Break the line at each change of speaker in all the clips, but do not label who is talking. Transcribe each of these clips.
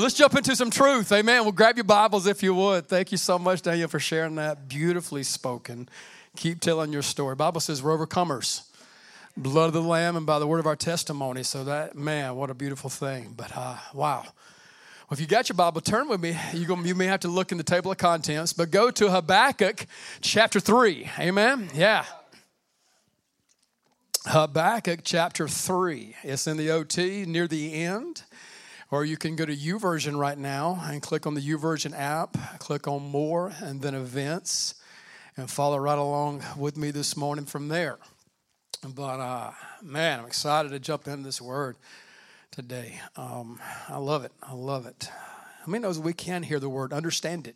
Well, let's jump into some truth. Amen. Well, grab your Bibles if you would. Thank you so much, Daniel, for sharing that. Beautifully spoken. Keep telling your story. Bible says we're overcomers. Blood of the Lamb and by the word of our testimony. So that, man, what a beautiful thing. But uh, wow. Well, if you got your Bible, turn with me. You may have to look in the table of contents, but go to Habakkuk chapter 3. Amen. Yeah. Habakkuk chapter 3. It's in the OT near the end. Or you can go to YouVersion right now and click on the YouVersion app, click on More, and then Events, and follow right along with me this morning from there. But uh, man, I'm excited to jump into this word today. Um, I love it. I love it. How many knows we can hear the word, understand it?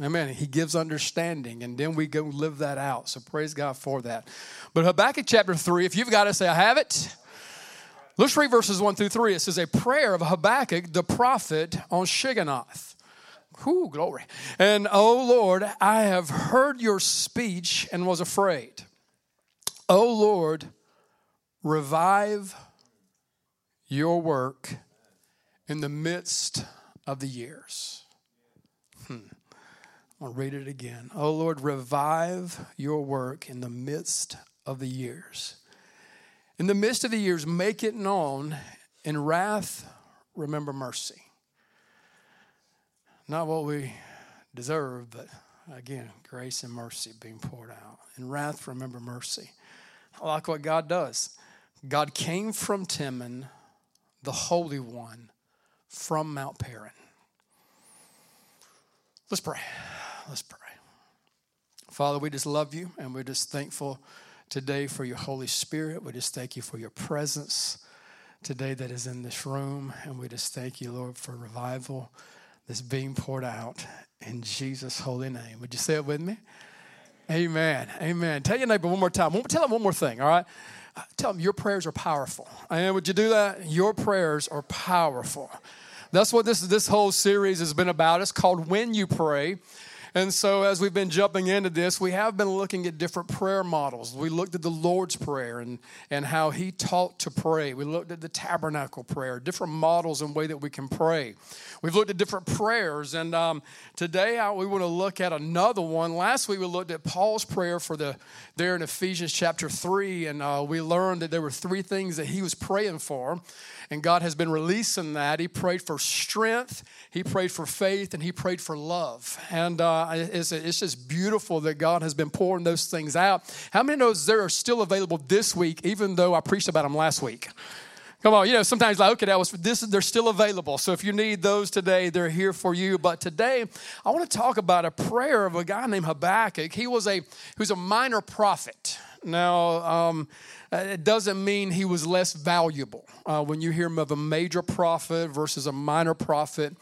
Amen. He gives understanding, and then we go live that out. So praise God for that. But Habakkuk chapter 3, if you've got it, say, I have it. Let's read verses 1 through 3. It says, A prayer of Habakkuk the prophet on Shigionoth. Whoo, glory. And, O Lord, I have heard your speech and was afraid. O Lord, revive your work in the midst of the years. Hmm. I'll read it again. O Lord, revive your work in the midst of the years. In the midst of the years, make it known. In wrath, remember mercy. Not what we deserve, but again, grace and mercy being poured out. In wrath, remember mercy. I like what God does. God came from Teman, the Holy One, from Mount Paran. Let's pray. Let's pray. Father, we just love you and we're just thankful today for your Holy Spirit. We just thank you for your presence today that is in this room. And we just thank you, Lord, for revival that's being poured out in Jesus' holy name. Would you say it with me? Amen. Amen. Tell your neighbor one more time. Tell them one more thing, all right? Uh, tell them your prayers are powerful. And would you do that? Your prayers are powerful. That's what this, this whole series has been about. It's called When You Pray. And so, as we've been jumping into this, we have been looking at different prayer models. We looked at the Lord's Prayer and, and how He taught to pray. We looked at the tabernacle prayer, different models and way that we can pray. We've looked at different prayers, and um, today I, we want to look at another one. Last week we looked at Paul's prayer for the there in Ephesians chapter three, and uh, we learned that there were three things that he was praying for, and God has been releasing that. He prayed for strength, he prayed for faith, and he prayed for love. And uh, it's, it's just beautiful that God has been pouring those things out. How many knows there are still available this week, even though I preached about them last week? Come on, you know, sometimes like, okay, that was this, they're still available. So if you need those today, they're here for you. But today, I want to talk about a prayer of a guy named Habakkuk. He was a was a minor prophet. Now, um, it doesn't mean he was less valuable. Uh, when you hear him of a major prophet versus a minor prophet,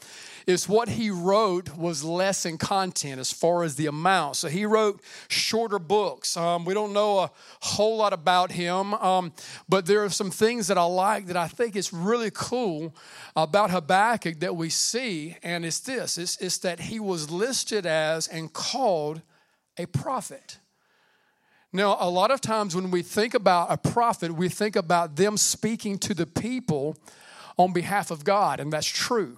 is what he wrote was less in content as far as the amount. So he wrote shorter books. Um, we don't know a whole lot about him, um, but there are some things that I like that I think is really cool about Habakkuk that we see, and it's this it's, it's that he was listed as and called a prophet. Now, a lot of times when we think about a prophet, we think about them speaking to the people on behalf of God, and that's true.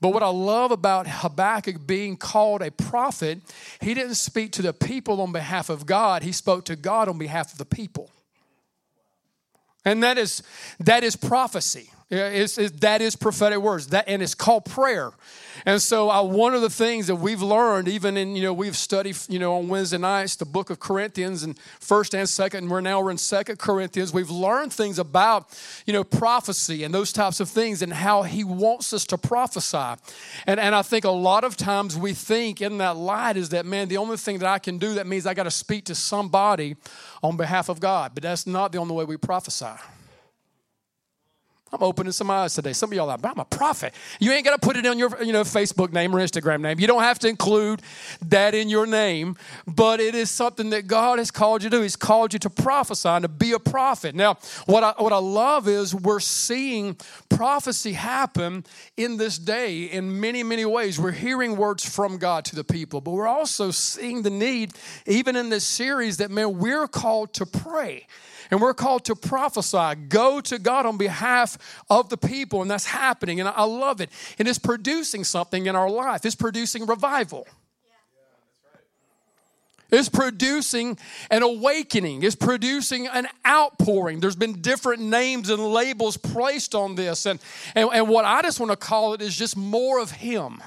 But what I love about Habakkuk being called a prophet, he didn't speak to the people on behalf of God, he spoke to God on behalf of the people. And that is that is prophecy. It's, it's, that is prophetic words. That and it's called prayer. And so, uh, one of the things that we've learned, even in you know, we've studied you know on Wednesday nights the book of Corinthians and First and Second. And we're now we're in Second Corinthians. We've learned things about you know prophecy and those types of things and how He wants us to prophesy. And and I think a lot of times we think in that light is that man, the only thing that I can do that means I got to speak to somebody on behalf of God. But that's not the only way we prophesy. I'm opening some eyes today. Some of y'all are like, I'm a prophet. You ain't got to put it on your you know, Facebook name or Instagram name. You don't have to include that in your name, but it is something that God has called you to do. He's called you to prophesy and to be a prophet. Now, what I, what I love is we're seeing prophecy happen in this day in many, many ways. We're hearing words from God to the people, but we're also seeing the need, even in this series, that, man, we're called to pray. And we're called to prophesy, go to God on behalf of the people. And that's happening. And I love it. And it's producing something in our life, it's producing revival. It's producing an awakening. It's producing an outpouring. There's been different names and labels placed on this. And, and, and what I just want to call it is just more of Him.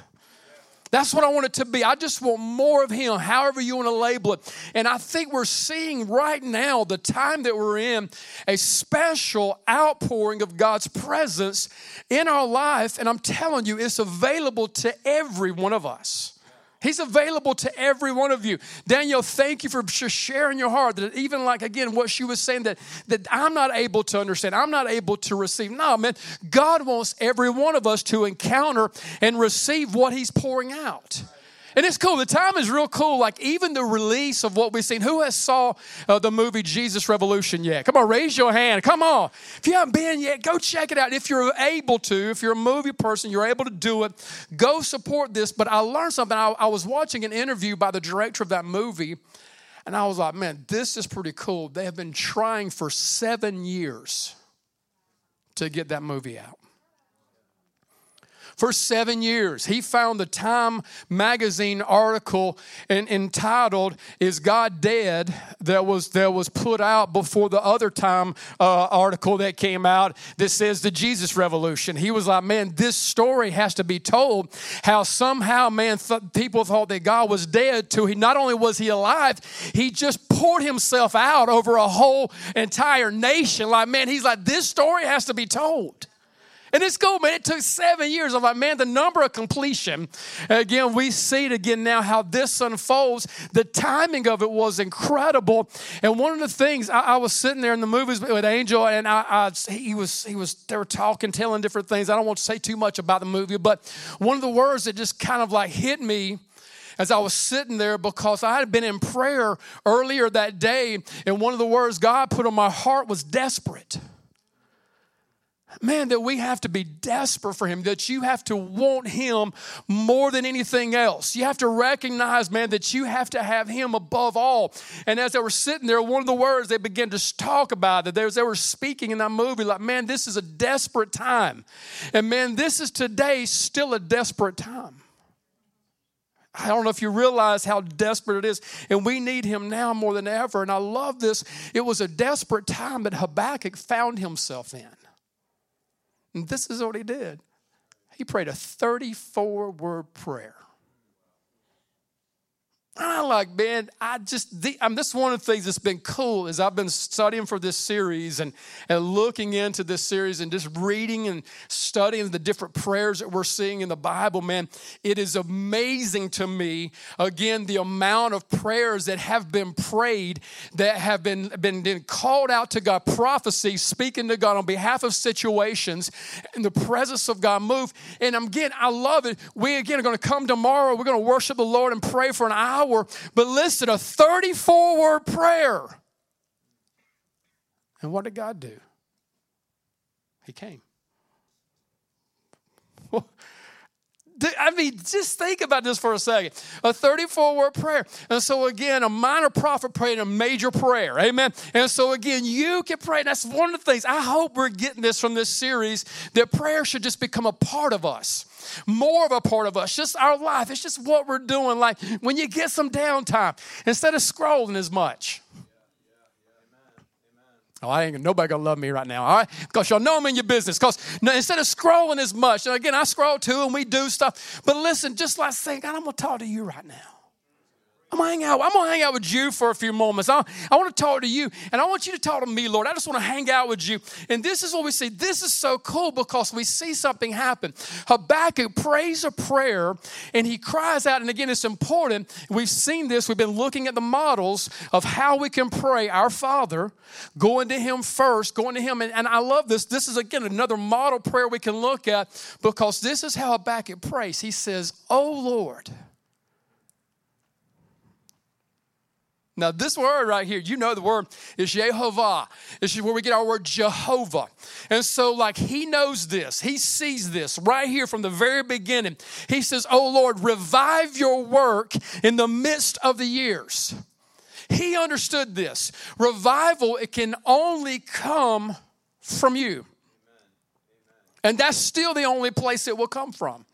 That's what I want it to be. I just want more of Him, however you want to label it. And I think we're seeing right now, the time that we're in, a special outpouring of God's presence in our life. And I'm telling you, it's available to every one of us. He's available to every one of you. Daniel, thank you for sharing your heart. That even like again, what she was saying that, that I'm not able to understand, I'm not able to receive. No, man, God wants every one of us to encounter and receive what He's pouring out. And it's cool. The time is real cool. Like even the release of what we've seen. Who has saw uh, the movie Jesus Revolution yet? Come on, raise your hand. Come on. If you haven't been yet, go check it out. If you're able to, if you're a movie person, you're able to do it. Go support this. But I learned something. I, I was watching an interview by the director of that movie, and I was like, man, this is pretty cool. They have been trying for seven years to get that movie out for seven years. He found the Time magazine article in, entitled "Is God Dead?" that was that was put out before the other Time uh, article that came out that says the Jesus Revolution. He was like, "Man, this story has to be told. How somehow, man, th- people thought that God was dead. To he not only was he alive, he just poured himself out over a whole entire nation. Like, man, he's like, this story has to be told." And it's cool, man. It took seven years. I'm like, man, the number of completion. Again, we see it again now how this unfolds. The timing of it was incredible. And one of the things I, I was sitting there in the movies with Angel, and I, I, he was he was they were talking, telling different things. I don't want to say too much about the movie, but one of the words that just kind of like hit me as I was sitting there because I had been in prayer earlier that day, and one of the words God put on my heart was desperate man, that we have to be desperate for Him, that you have to want Him more than anything else. You have to recognize, man, that you have to have Him above all. And as they were sitting there, one of the words they began to talk about as they were speaking in that movie, like, man, this is a desperate time. And man, this is today still a desperate time. I don't know if you realize how desperate it is. And we need him now more than ever. And I love this. It was a desperate time that Habakkuk found himself in. And this is what he did. He prayed a 34 word prayer. I like, man, I just, the, I'm, this one of the things that's been cool is I've been studying for this series and, and looking into this series and just reading and studying the different prayers that we're seeing in the Bible, man. It is amazing to me, again, the amount of prayers that have been prayed that have been, been, been called out to God, prophecy, speaking to God on behalf of situations, and the presence of God move. And I'm again, I love it. We again are going to come tomorrow. We're going to worship the Lord and pray for an hour hour, but listen, a 34 word prayer. And what did God do? He came. I mean, just think about this for a second. A 34 word prayer. And so, again, a minor prophet prayed a major prayer. Amen. And so, again, you can pray. That's one of the things. I hope we're getting this from this series that prayer should just become a part of us more of a part of us, just our life. It's just what we're doing. Like when you get some downtime, instead of scrolling as much. Oh, I ain't nobody gonna love me right now, all right? Because y'all know I'm in your business. Because instead of scrolling as much, and again, I scroll too and we do stuff. But listen, just like saying, God, I'm gonna talk to you right now. I'm gonna hang out. I'm gonna hang out with you for a few moments. I, I want to talk to you, and I want you to talk to me, Lord. I just want to hang out with you. And this is what we see. This is so cool because we see something happen. Habakkuk prays a prayer, and he cries out. And again, it's important. We've seen this. We've been looking at the models of how we can pray. Our Father, going to Him first, going to Him, and, and I love this. This is again another model prayer we can look at because this is how Habakkuk prays. He says, "Oh Lord." Now, this word right here, you know the word is Jehovah. This is where we get our word Jehovah. And so, like, he knows this. He sees this right here from the very beginning. He says, Oh Lord, revive your work in the midst of the years. He understood this. Revival, it can only come from you. And that's still the only place it will come from.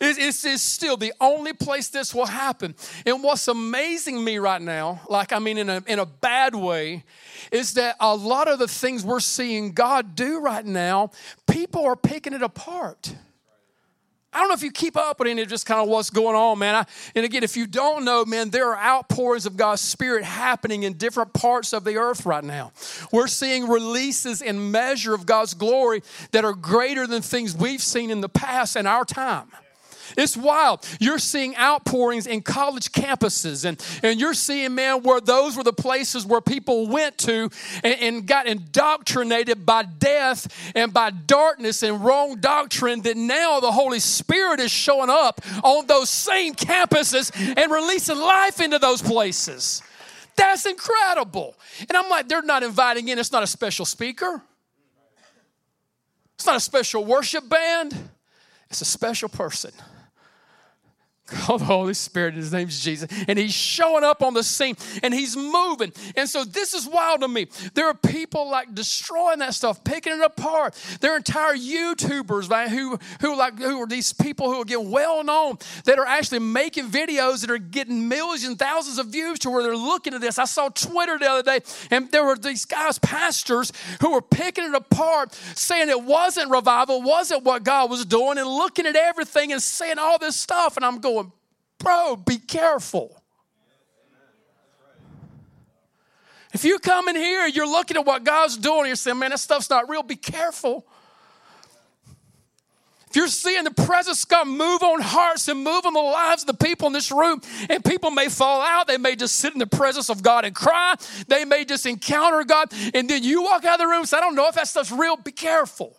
It, it's, it's still the only place this will happen. And what's amazing me right now, like I mean in a, in a bad way, is that a lot of the things we're seeing God do right now, people are picking it apart. I don't know if you keep up with any of just kind of what's going on, man. I, and again, if you don't know, man, there are outpourings of God's Spirit happening in different parts of the earth right now. We're seeing releases in measure of God's glory that are greater than things we've seen in the past in our time. It's wild. You're seeing outpourings in college campuses, and, and you're seeing, man, where those were the places where people went to and, and got indoctrinated by death and by darkness and wrong doctrine, that now the Holy Spirit is showing up on those same campuses and releasing life into those places. That's incredible. And I'm like, they're not inviting in, it's not a special speaker. It's not a special worship band. It's a special person called the Holy Spirit. His name's Jesus. And he's showing up on the scene and he's moving. And so this is wild to me. There are people like destroying that stuff, picking it apart. There are entire YouTubers man, who, who like who are these people who are getting well known that are actually making videos that are getting millions and thousands of views to where they're looking at this. I saw Twitter the other day and there were these guys, pastors, who were picking it apart, saying it wasn't revival, wasn't what God was doing, and looking at everything and saying all this stuff. And I'm going, Bro, be careful. If you come in here, you're looking at what God's doing, you're saying, man, that stuff's not real, be careful. If you're seeing the presence of God move on hearts and move on the lives of the people in this room, and people may fall out, they may just sit in the presence of God and cry, they may just encounter God, and then you walk out of the room and say, I don't know if that stuff's real, be careful.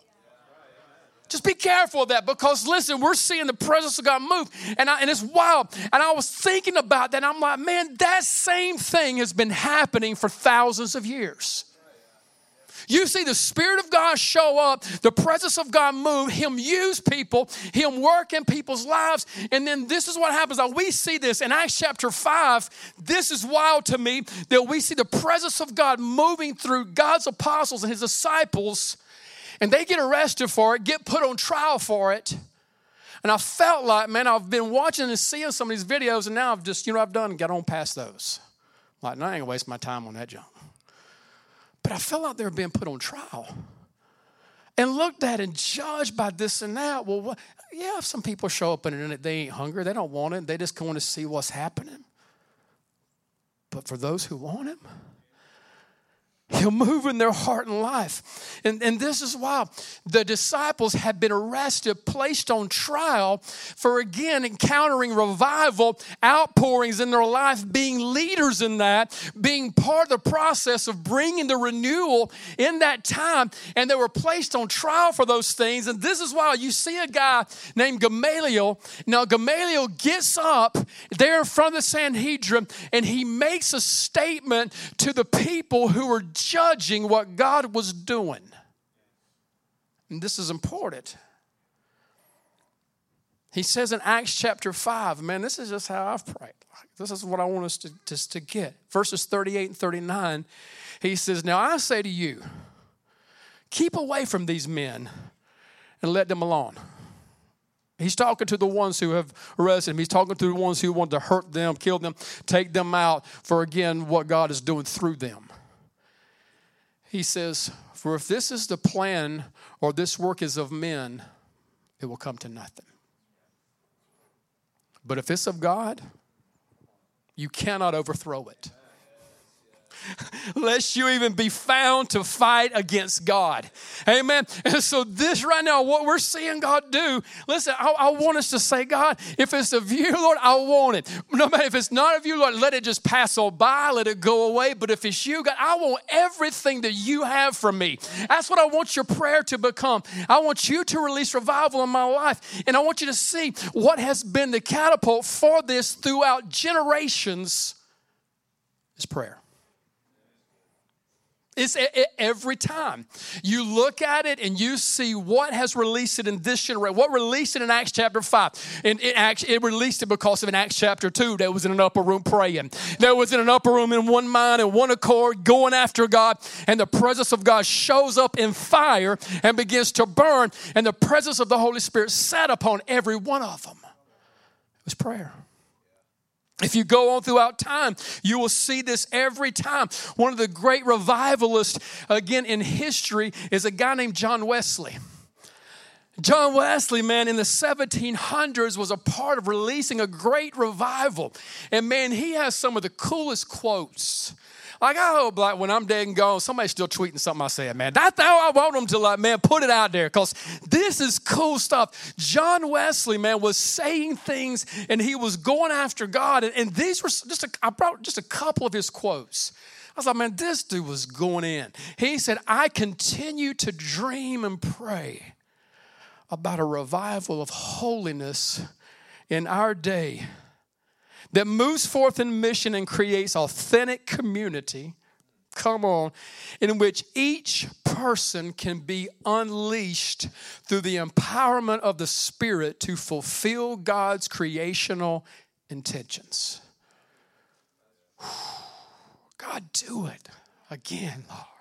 Just be careful of that because listen, we're seeing the presence of God move, and, I, and it's wild. And I was thinking about that, I'm like, man, that same thing has been happening for thousands of years. You see the Spirit of God show up, the presence of God move, Him use people, Him work in people's lives. And then this is what happens. Now, we see this in Acts chapter 5. This is wild to me that we see the presence of God moving through God's apostles and His disciples and they get arrested for it, get put on trial for it. And I felt like, man, I've been watching and seeing some of these videos, and now I've just, you know, I've done got on past those. Like, no, I ain't gonna waste my time on that junk. But I felt like they were being put on trial and looked at and judged by this and that. Well, what, yeah, if some people show up and they ain't hungry, they don't want it, they just want to see what's happening. But for those who want Him, He'll move in their heart and life. And, and this is why the disciples had been arrested, placed on trial for again encountering revival, outpourings in their life, being leaders in that, being part of the process of bringing the renewal in that time. And they were placed on trial for those things. And this is why you see a guy named Gamaliel. Now, Gamaliel gets up there of the Sanhedrin and he makes a statement to the people who were judging what God was doing. And this is important. He says in Acts chapter 5, man, this is just how I've prayed. This is what I want us to, to, to get. Verses 38 and 39, he says, Now I say to you, keep away from these men and let them alone. He's talking to the ones who have arrested him. He's talking to the ones who want to hurt them, kill them, take them out for, again, what God is doing through them he says, For if this is the plan or this work is of men, it will come to nothing. But if it's of God, you cannot overthrow it lest you even be found to fight against God. Amen. And so, this right now, what we're seeing God do, listen, I, I, want us to say, God, if it's of you, Lord, I want it. No matter if it's not of you, Lord, let it just pass on by, let it go away. But if it's you, God, I want everything that you have for me. That's what I want your prayer to become. I want you to release revival in my life. And I want you to see what has been the catapult for this throughout generations is prayer. It's every time you look at it and you see what has released it in this generation, what released it in Acts chapter 5. And it, actually, it released it because of in Acts chapter 2, that was in an upper room praying. There was in an upper room in one mind and one accord going after God. And the presence of God shows up in fire and begins to burn. And the presence of the Holy Spirit sat upon every one of them. It was prayer. If you go on throughout time, you will see this every time. One of the great revivalists, again, in history, is a guy named John Wesley. John Wesley, man, in the 1700s was a part of releasing a great revival. And man, he has some of the coolest quotes like I hope like when I'm dead and gone, somebody's still tweeting something I said, man. That's how I want them to like, man, put it out there because this is cool stuff. John Wesley, man, was saying things and he was going after God. And, and these were just a, I brought just a couple of his quotes. I was like, man, this dude was going in. He said, I continue to dream and pray about a revival of holiness in our day that moves forth in mission and creates authentic community. Come on, in which each person can be unleashed through the empowerment of the Spirit to fulfill God's creational intentions. God, do it again, Lord.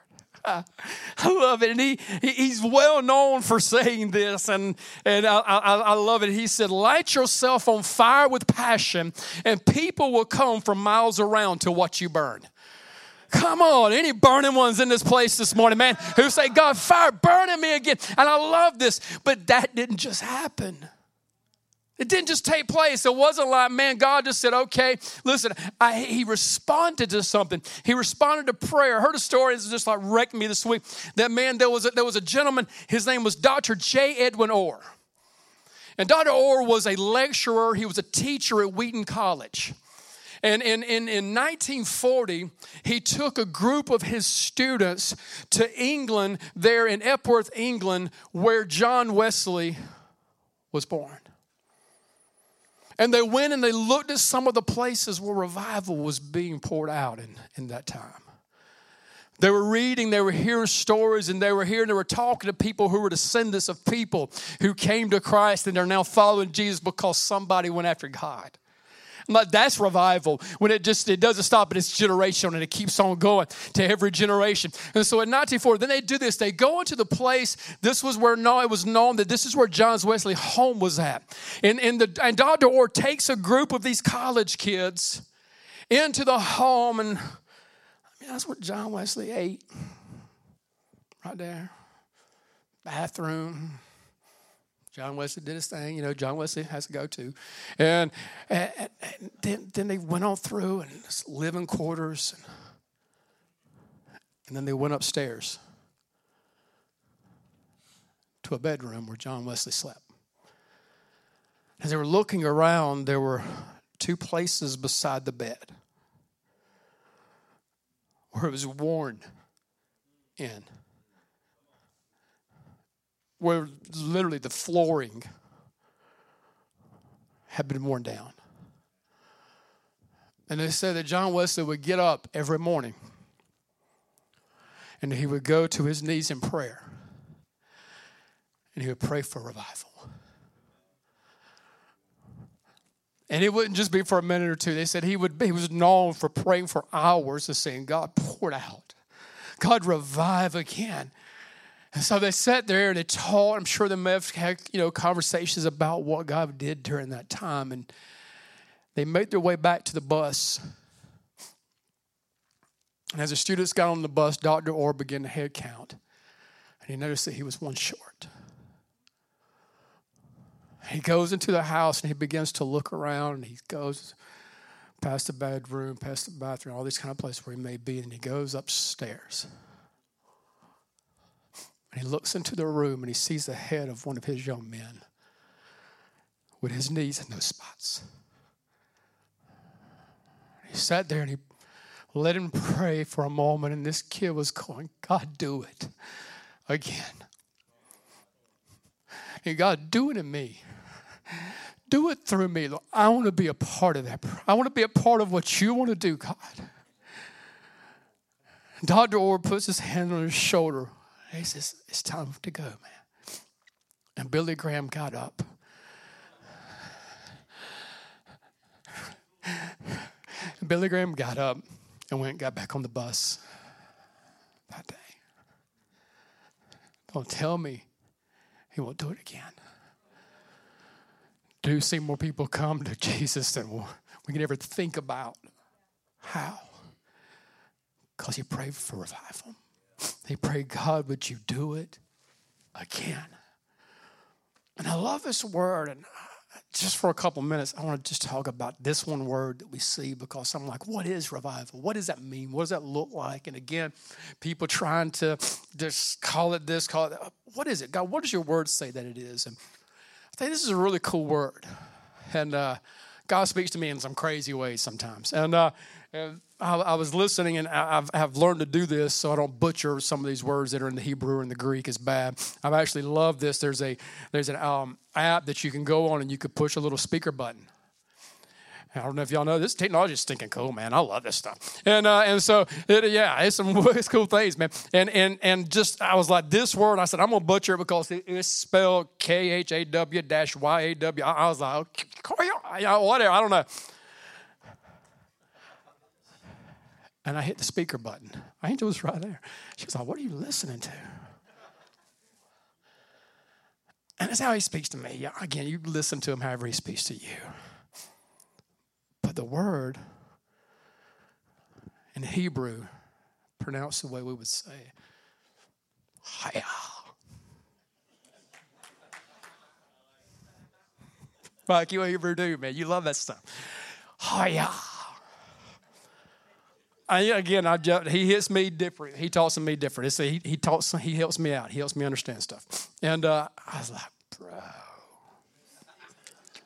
I love it. And he, he's well known for saying this, and, and I, I, I love it. He said, Light yourself on fire with passion, and people will come from miles around to watch you burn. Come on, any burning ones in this place this morning, man, who say, God, fire burning me again. And I love this, but that didn't just happen. It didn't just take place. It wasn't like, man, God just said, okay, listen, I, he responded to something. He responded to prayer. I heard a story that's just like wrecked me this week. That man, there was a, there was a gentleman, his name was Dr. J. Edwin Orr. And Dr. Orr was a lecturer, he was a teacher at Wheaton College. And in, in, in 1940, he took a group of his students to England, there in Epworth, England, where John Wesley was born. And they went and they looked at some of the places where revival was being poured out in, in that time. They were reading, they were hearing stories, and they were hearing, they were talking to people who were descendants of people who came to Christ and are now following Jesus because somebody went after God. That's revival when it just it doesn't stop at its generational and it keeps on going to every generation. And so in 1940, then they do this. They go into the place. This was where no, it was known that this is where John Wesley home was at. And, and the and Dr. Orr takes a group of these college kids into the home, and I mean that's what John Wesley ate. Right there. Bathroom John Wesley did his thing. You know, John Wesley has to go too. And, and, and then, then they went on through and live in quarters. And, and then they went upstairs to a bedroom where John Wesley slept. As they were looking around, there were two places beside the bed where it was worn in where literally the flooring had been worn down. And they said that John Wesley would get up every morning and he would go to his knees in prayer and he would pray for revival. And it wouldn't just be for a minute or two. They said he would be, he was known for praying for hours and saying, God, pour it out. God, revive again. And so they sat there and they taught. I'm sure they may have had you know conversations about what God did during that time. And they made their way back to the bus. And as the students got on the bus, Dr. Orr began to head count. And he noticed that he was one short. He goes into the house and he begins to look around and he goes, past the bedroom, past the bathroom, all these kind of places where he may be, and he goes upstairs. And he looks into the room and he sees the head of one of his young men with his knees in those spots. He sat there and he let him pray for a moment, and this kid was going, God, do it again. And God, do it in me. Do it through me. I want to be a part of that. I want to be a part of what you want to do, God. Dr. Orr puts his hand on his shoulder. He says, It's time to go, man. And Billy Graham got up. Billy Graham got up and went and got back on the bus that day. Don't tell me he won't do it again. Do see more people come to Jesus than we can ever think about. How? Because he prayed for revival. He prayed, God, would you do it again? And I love this word, and just for a couple minutes, I want to just talk about this one word that we see because I'm like, what is revival? What does that mean? What does that look like? And again, people trying to just call it this, call it that. What is it? God, what does your word say that it is? And I think this is a really cool word. And uh, God speaks to me in some crazy ways sometimes. And, uh, and I, was listening, and I've, learned to do this so I don't butcher some of these words that are in the Hebrew and the Greek is bad. I've actually loved this. There's a there's an um, app that you can go on and you could push a little speaker button. I don't know if y'all know this technology is stinking cool, man. I love this stuff, and uh, and so it, yeah, it's some it's cool things, man. And and and just I was like this word. I said I'm gonna butcher it because it, it's spelled K H A W dash Y A W. I was like, okay, whatever. I don't know. And I hit the speaker button. Angel was right there. She was like, What are you listening to? And that's how he speaks to me. Again, you listen to him however he speaks to you. But the word in Hebrew, pronounced the way we would say, Hiya. Like you ever do, man. You love that stuff. Haya. I, again, I, just he hits me different. He talks to me different. It's, he, he talks, he helps me out. He helps me understand stuff. And uh, I was like, bro,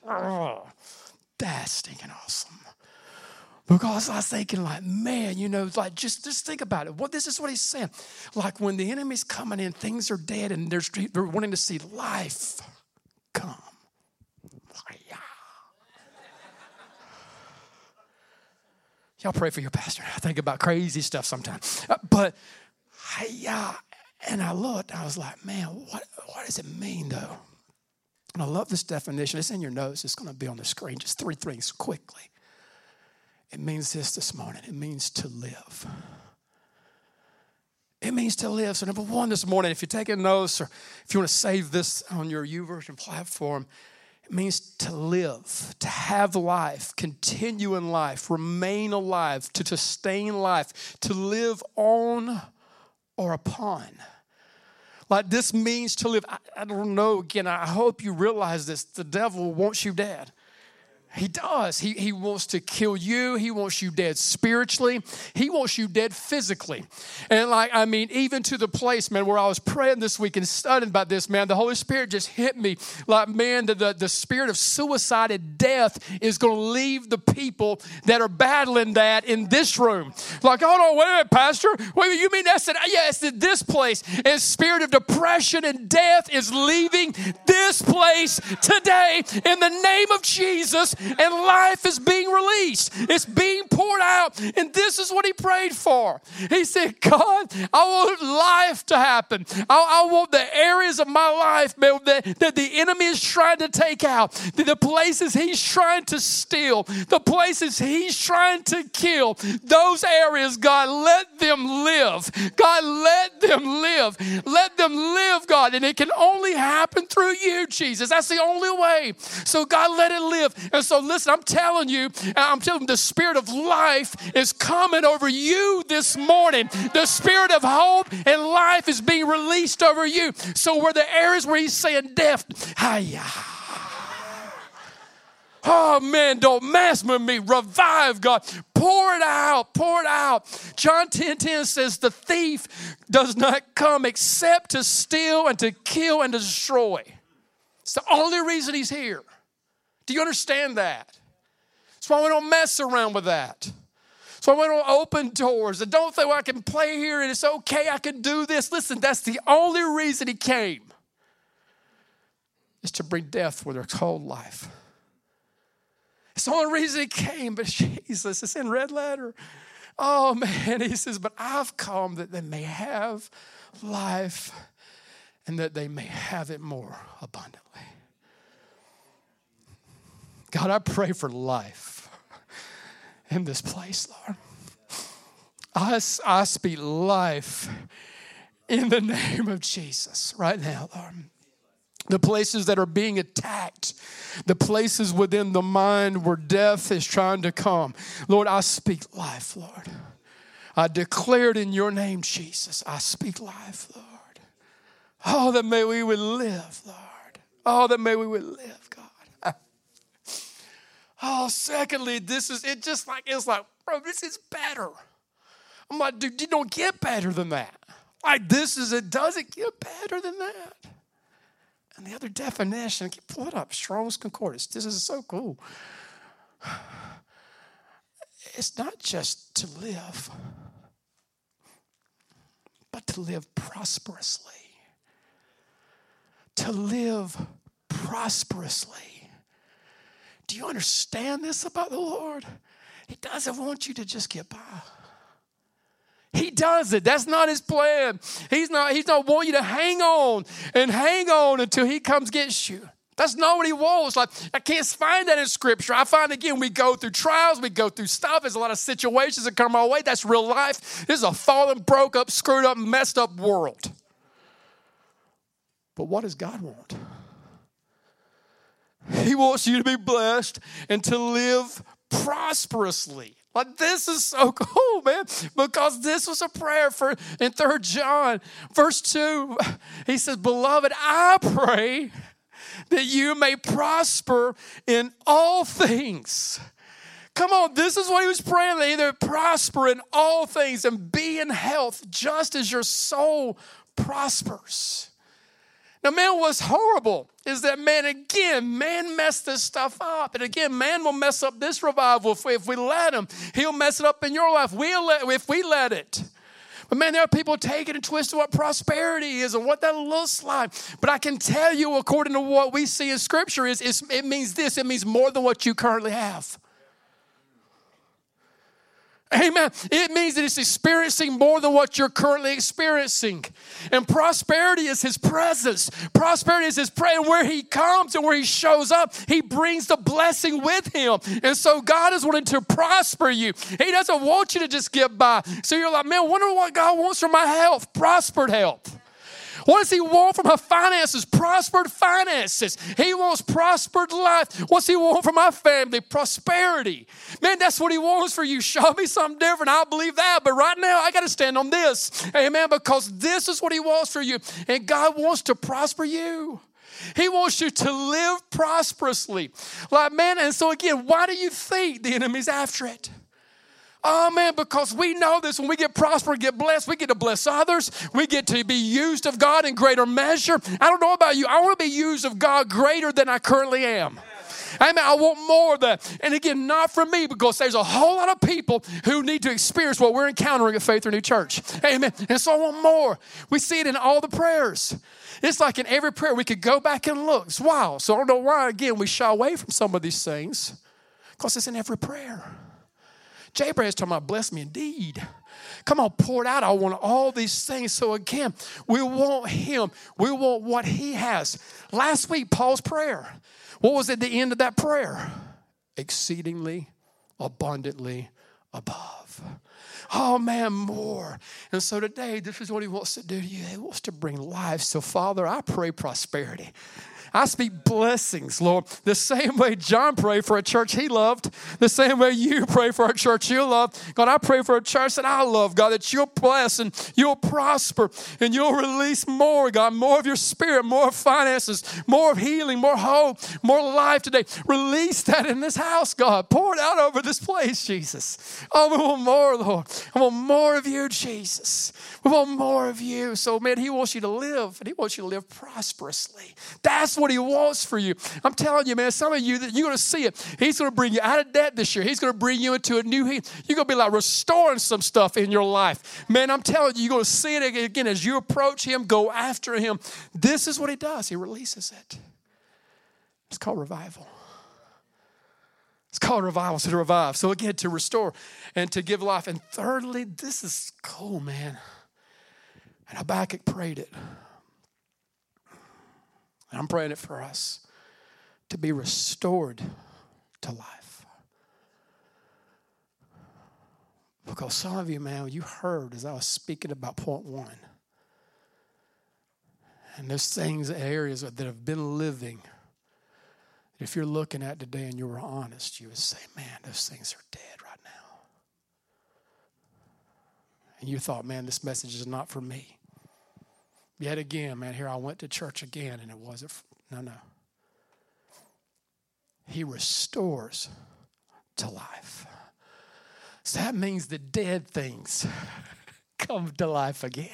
oh, that's stinking awesome. Because I was thinking, like, man, you know, like just just think about it. What this is what he's saying. Like when the enemy's coming in, things are dead, and they're, they're wanting to see life come. Y'all pray for your pastor. I think about crazy stuff sometimes. Uh, but yeah, and I looked, I was like, man, what, what does it mean though? And I love this definition. It's in your notes, it's going to be on the screen. Just three things quickly. It means this this morning it means to live. It means to live. So, number one this morning, if you're taking notes or if you want to save this on your YouVersion platform, it means to live, to have life, continue in life, remain alive, to sustain life, to live on or upon. Like this means to live. I, I don't know. Again, I hope you realize this. The devil wants you dead. He does. He, he wants to kill you. He wants you dead spiritually. He wants you dead physically. And, like, I mean, even to the place, man, where I was praying this week and studying about this, man, the Holy Spirit just hit me. Like, man, the, the, the spirit of suicide and death is going to leave the people that are battling that in this room. Like, hold on, wait a minute, Pastor. Wait, you mean that's in, yes, in this place. And spirit of depression and death is leaving this place today in the name of Jesus and life is being released. It's being poured out. And this is what he prayed for. He said, God, I want life to happen. I, I want the areas of my life that, that the enemy is trying to take out, the places he's trying to steal, the places he's trying to kill, those areas, God, let them live. God, let them live. Let them live, God. And it can only happen through you, Jesus. That's the only way. So, God, let it live. And so, listen, I'm telling you, uh, I'm telling you, the spirit of life is coming over you this morning. The spirit of hope and life is being released over you. So, where the areas where he's saying death, hiya. Oh man, don't mess with me. Revive, God. Pour it out. Pour it out. John 10 10 says, The thief does not come except to steal and to kill and to destroy. It's the only reason he's here. Do you understand that? That's why we don't mess around with that. So I went to open doors. And don't think, well, I can play here and it's okay, I can do this. Listen, that's the only reason he came. Is to bring death where there's cold life. It's the only reason he came, but Jesus, it's in red letter. Oh man, he says, but I've come that they may have life and that they may have it more abundantly. God, I pray for life in this place, Lord. I, I speak life in the name of Jesus right now, Lord. The places that are being attacked, the places within the mind where death is trying to come. Lord, I speak life, Lord. I declare it in your name, Jesus. I speak life, Lord. Oh, that may we would live, Lord. Oh, that may we would live, God. Oh, secondly, this is it just like it's like, bro, this is better. I'm like, dude, you don't get better than that. Like this is it doesn't get better than that. And the other definition, keep pull it up, Strong's Concordance. This is so cool. It's not just to live, but to live prosperously. To live prosperously. Do you understand this about the Lord? He doesn't want you to just get by. He does it. That's not his plan. He's not, he's not want you to hang on and hang on until he comes gets you. That's not what he wants. Like I can't find that in scripture. I find again we go through trials, we go through stuff. There's a lot of situations that come our way. That's real life. This is a fallen, broke up, screwed up, messed up world. But what does God want? He wants you to be blessed and to live prosperously. Like this is so cool, man, because this was a prayer for in Third John, verse 2. He says, Beloved, I pray that you may prosper in all things. Come on, this is what he was praying. That either prosper in all things and be in health, just as your soul prospers. Now, man, what's horrible is that man, again, man messed this stuff up. And again, man will mess up this revival if we, if we let him. He'll mess it up in your life we'll let, if we let it. But man, there are people taking and twisting what prosperity is and what that looks like. But I can tell you, according to what we see in Scripture, is it means this. It means more than what you currently have. Amen. It means that it's experiencing more than what you're currently experiencing. And prosperity is his presence. Prosperity is his prayer. And where he comes and where he shows up, he brings the blessing with him. And so God is wanting to prosper you. He doesn't want you to just get by. So you're like, man, wonder what God wants for my health. Prospered health. What does he want from my finances? Prospered finances. He wants prospered life. What's he want from my family? Prosperity. Man, that's what he wants for you. Show me something different. I believe that. But right now, I got to stand on this. Amen. Because this is what he wants for you. And God wants to prosper you. He wants you to live prosperously. Like, man, and so again, why do you think the enemy's after it? Man, because we know this when we get prosper get blessed, we get to bless others. We get to be used of God in greater measure. I don't know about you. I want to be used of God greater than I currently am. Amen. I want more of that. And again, not for me, because there's a whole lot of people who need to experience what we're encountering at Faith Renewed Church. Amen. And so I want more. We see it in all the prayers. It's like in every prayer, we could go back and look. It's wild. So I don't know why, again, we shy away from some of these things, because it's in every prayer. Jabez is talking about bless me indeed. Come on, pour it out. I want all these things. So again, we want him. We want what he has. Last week, Paul's prayer. What was at the end of that prayer? Exceedingly, abundantly above. Oh man, more. And so today, this is what he wants to do to you. He wants to bring life. So, Father, I pray prosperity. I speak blessings, Lord. The same way John prayed for a church he loved, the same way you pray for a church you love. God, I pray for a church that I love, God, that you'll bless and you'll prosper and you'll release more, God, more of your spirit, more finances, more of healing, more hope, more life today. Release that in this house, God. Pour it out over this place, Jesus. Oh, we want more, Lord. I want more of you, Jesus. We want more of you. So, man, He wants you to live and He wants you to live prosperously. That's what He wants for you. I'm telling you, man, some of you, that you're going to see it. He's going to bring you out of debt this year. He's going to bring you into a new heat. You're going to be like restoring some stuff in your life. Man, I'm telling you, you're going to see it again as you approach Him, go after Him. This is what He does, He releases it. It's called revival. It's called revival, so to revive. So again, to restore and to give life. And thirdly, this is cool, man. And Habakkuk prayed it. And I'm praying it for us to be restored to life. Because some of you, man, you heard as I was speaking about point one. And those things, areas that have been living if you're looking at today and you were honest, you would say, man, those things are dead right now. And you thought, man, this message is not for me. Yet again, man, here I went to church again and it wasn't, no, no. He restores to life. So that means the dead things come to life again.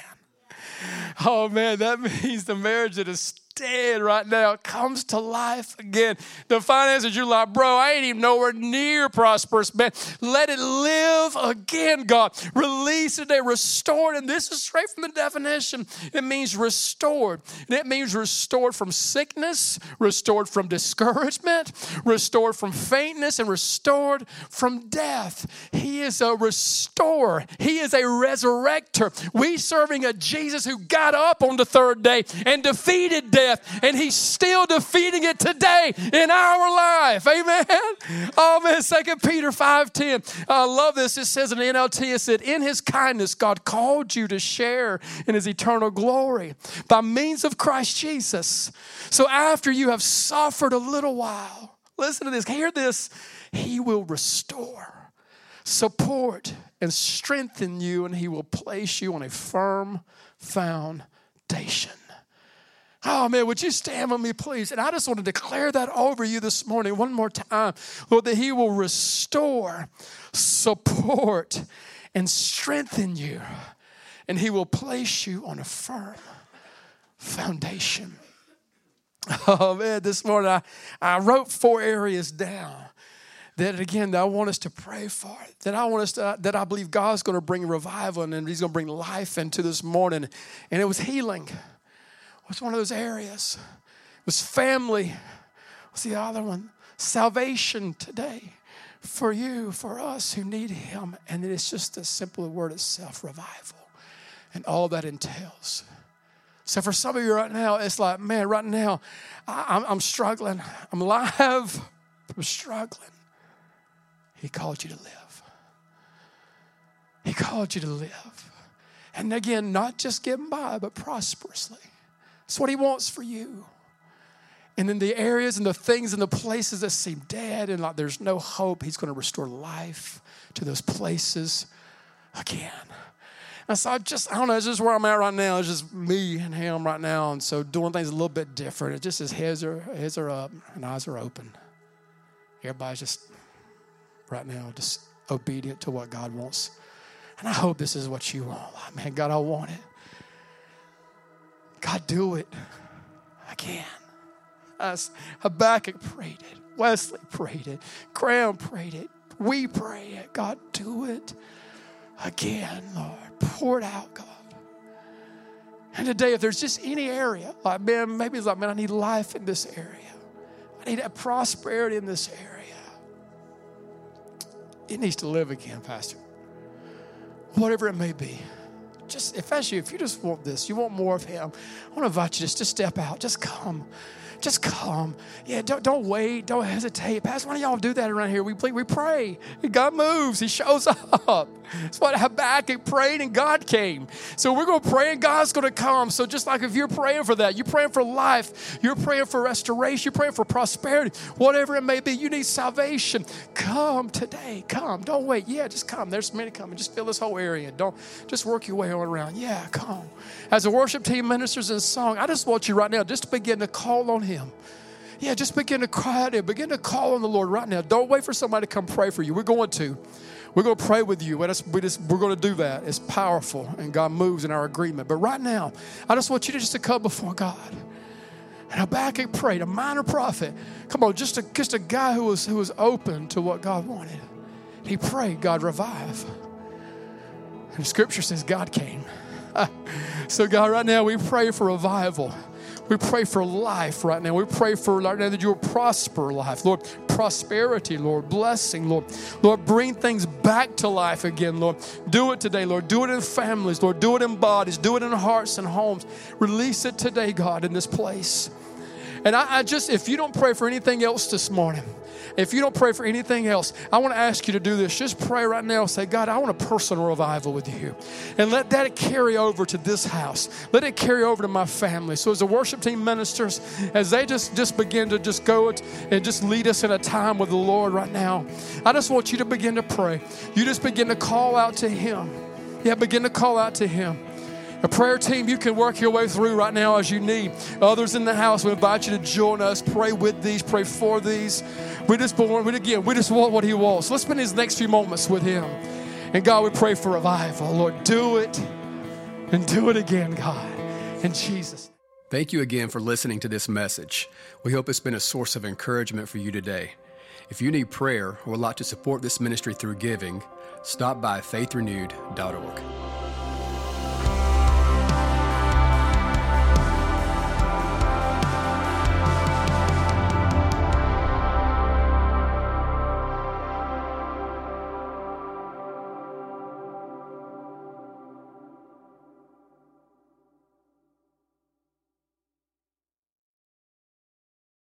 Oh man, that means the marriage that is dead right now comes to life again. The finances, you're like, bro, I ain't even nowhere near prosperous, man. Let it live again, God. Release today, restored. And this is straight from the definition. It means restored. And it means restored from sickness, restored from discouragement, restored from faintness, and restored from death. He is a restorer. He is a resurrector. We serving a Jesus who got up on the third day and defeated death death, and He's still defeating it today in our life. Amen. Oh man, Second Peter 5:10. I love this. It says in the NLT, it said, In his kindness, God called you to share in his eternal glory by means of Christ Jesus. So after you have suffered a little while, listen to this, hear this, he will restore, support, and strengthen you, and he will place you on a firm foundation. Oh man, would you stand with me, please? And I just want to declare that over you this morning one more time. Lord, that He will restore, support, and strengthen you. And He will place you on a firm foundation. Oh man, this morning I, I wrote four areas down that again that I want us to pray for. That I want us to that I believe God's going to bring revival and He's going to bring life into this morning. And it was healing was one of those areas. It was family. What's the other one? Salvation today for you, for us who need Him. And it's just as simple a word as self revival and all that entails. So for some of you right now, it's like, man, right now, I, am struggling. I'm alive. I'm struggling. He called you to live. He called you to live. And again, not just getting by, but prosperously. That's what He wants for you. And in the areas and the things and the places that seem dead and like there's no hope, He's going to restore life to those places again. And so I just, I don't know, it's just where I'm at right now. It's just me and Him right now. And so doing things a little bit different. It just his heads are, heads are up and eyes are open. Everybody's just right now just obedient to what God wants. And I hope this is what you want. Man, God, I want it. God, do it again. Us, Habakkuk prayed it. Wesley prayed it. Graham prayed it. We pray it. God, do it again, Lord. Pour it out, God. And today, if there's just any area, like, man, maybe it's like, man, I need life in this area. I need prosperity in this area. It needs to live again, Pastor. Whatever it may be just if that's you, if you just want this, you want more of Him, I want to invite you just to step out. Just come. Just come. Yeah, don't, don't wait. Don't hesitate. Pastor, why don't y'all do that around here? We, we pray. God moves. He shows up. That's what Habakkuk prayed and God came. So we're going to pray and God's going to come. So just like if you're praying for that, you're praying for life, you're praying for restoration, you're praying for prosperity, whatever it may be, you need salvation. Come today. Come. Don't wait. Yeah, just come. There's many coming. Just fill this whole area. Don't just work your way all around. Yeah, come. As a worship team ministers in song, I just want you right now just to begin to call on. Yeah, just begin to cry out and begin to call on the Lord right now. Don't wait for somebody to come pray for you. We're going to. We're going to pray with you. We just, we just, we're going to do that. It's powerful, and God moves in our agreement. But right now, I just want you to just to come before God. And back. Habakkuk prayed, a minor prophet. Come on, just a, just a guy who was, who was open to what God wanted. He prayed, God revive. And scripture says God came. so, God, right now we pray for revival. We pray for life right now. We pray for right now that you will prosper life. Lord, prosperity, Lord, blessing, Lord. Lord, bring things back to life again, Lord. Do it today, Lord. Do it in families, Lord. Do it in bodies. Do it in hearts and homes. Release it today, God, in this place. And I, I just, if you don't pray for anything else this morning, if you don't pray for anything else, I want to ask you to do this. Just pray right now. Say, God, I want a personal revival with you. And let that carry over to this house. Let it carry over to my family. So as the worship team ministers, as they just, just begin to just go it and just lead us in a time with the Lord right now, I just want you to begin to pray. You just begin to call out to Him. Yeah, begin to call out to Him. A prayer team, you can work your way through right now as you need. Others in the house, we invite you to join us. Pray with these, pray for these. We just born, we again, we just want what He wants. Let's spend these next few moments with Him. And God, we pray for revival. Lord, do it and do it again, God. In Jesus.
Thank you again for listening to this message. We hope it's been a source of encouragement for you today. If you need prayer or would like to support this ministry through giving, stop by faithrenewed.org.